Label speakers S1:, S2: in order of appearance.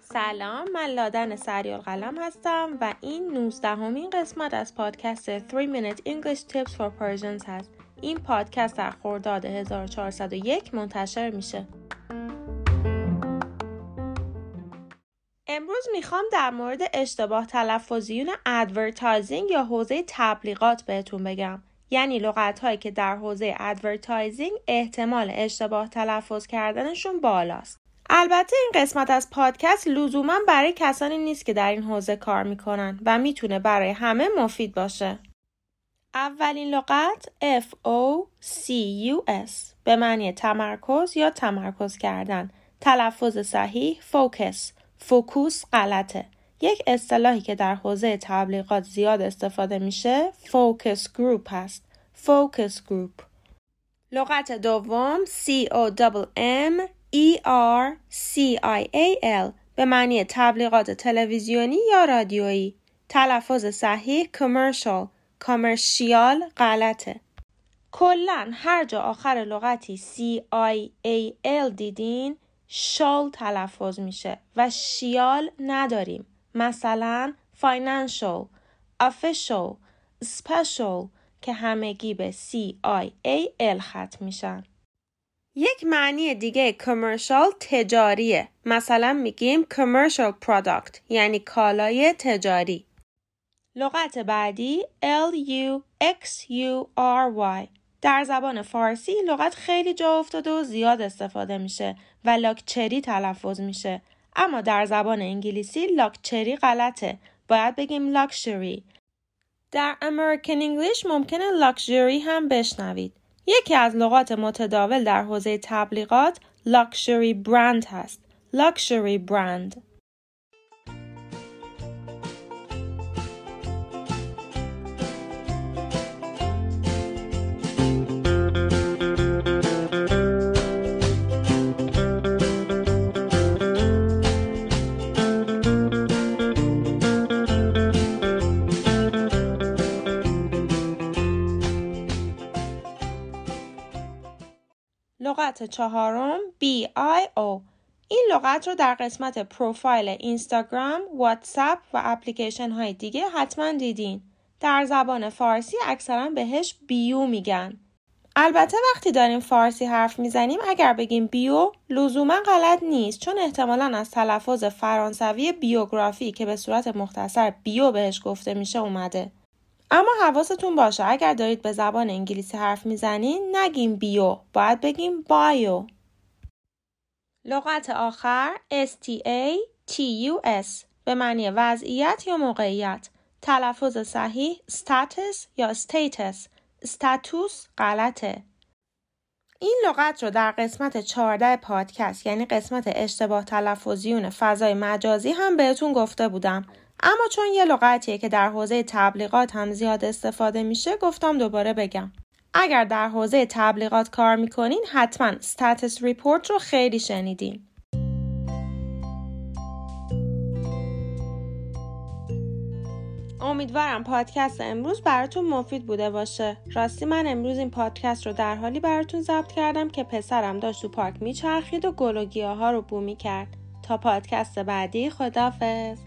S1: سلام من لادن سریال قلم هستم و این 19 امین قسمت از پادکست 3 Minute English Tips for Persians هست. این پادکست در خرداد 1401 منتشر میشه. امروز می‌خوام در مورد اشتباه تلفظیون advertising یا حوزه تبلیغات بهتون بگم. یعنی لغت هایی که در حوزه advertising احتمال اشتباه تلفظ کردنشون بالاست البته این قسمت از پادکست لزوما برای کسانی نیست که در این حوزه کار می‌کنن و می‌تونه برای همه مفید باشه. اولین لغت F O C U S به معنی تمرکز یا تمرکز کردن. تلفظ صحیح focus. فوکوس غلطه. یک اصطلاحی که در حوزه تبلیغات زیاد استفاده میشه focus group هست. focus group. لغت دوم C O M E-R-C-I-A-L به معنی تبلیغات تلویزیونی یا رادیویی تلفظ صحیح commercial کامرشیال غلطه کلا هر جا آخر لغتی C-I-A-L دیدین شال تلفظ میشه و شیال نداریم مثلا financial official special که همگی به C-I-A-L ختم میشن یک معنی دیگه کمرشال تجاریه. مثلا میگیم commercial product یعنی کالای تجاری. لغت بعدی L U X U R Y در زبان فارسی لغت خیلی جا افتاده و زیاد استفاده میشه و لاکچری تلفظ میشه اما در زبان انگلیسی لاکچری غلطه. باید بگیم لاکشری در امریکن انگلیش ممکنه لاکچری هم بشنوید. یکی از لغات متداول در حوزه تبلیغات لاکشری برند هست. لاکشری برند. لغت چهارم BIO این لغت رو در قسمت پروفایل اینستاگرام، واتساپ و اپلیکیشن های دیگه حتما دیدین. در زبان فارسی اکثرا بهش بیو میگن. البته وقتی داریم فارسی حرف می‌زنیم اگر بگیم بیو لزوما غلط نیست چون احتمالا از تلفظ فرانسوی بیوگرافی که به صورت مختصر بیو بهش گفته میشه اومده. اما حواستون باشه اگر دارید به زبان انگلیسی حرف می‌زنین نگیم بیو باید بگیم بایو. لغت آخر S-T-A-T-U-S به معنی وضعیت یا موقعیت. تلفظ صحیح status یا status. استاتوس غلطه. این لغت رو در قسمت 14 پادکست یعنی قسمت اشتباه تلفظیون فضای مجازی هم بهتون گفته بودم. اما چون یه لغتیه که در حوزه تبلیغات هم زیاد استفاده میشه گفتم دوباره بگم. اگر در حوزه تبلیغات کار می‌کنین حتما استاتس ریپورت رو خیلی شنیدین. امیدوارم پادکست امروز براتون مفید بوده باشه. راستی من امروز این پادکست رو در حالی براتون ضبط کردم که پسرم داشت تو پارک میچرخید و گل و ها رو بو کرد تا پادکست بعدی خدافظ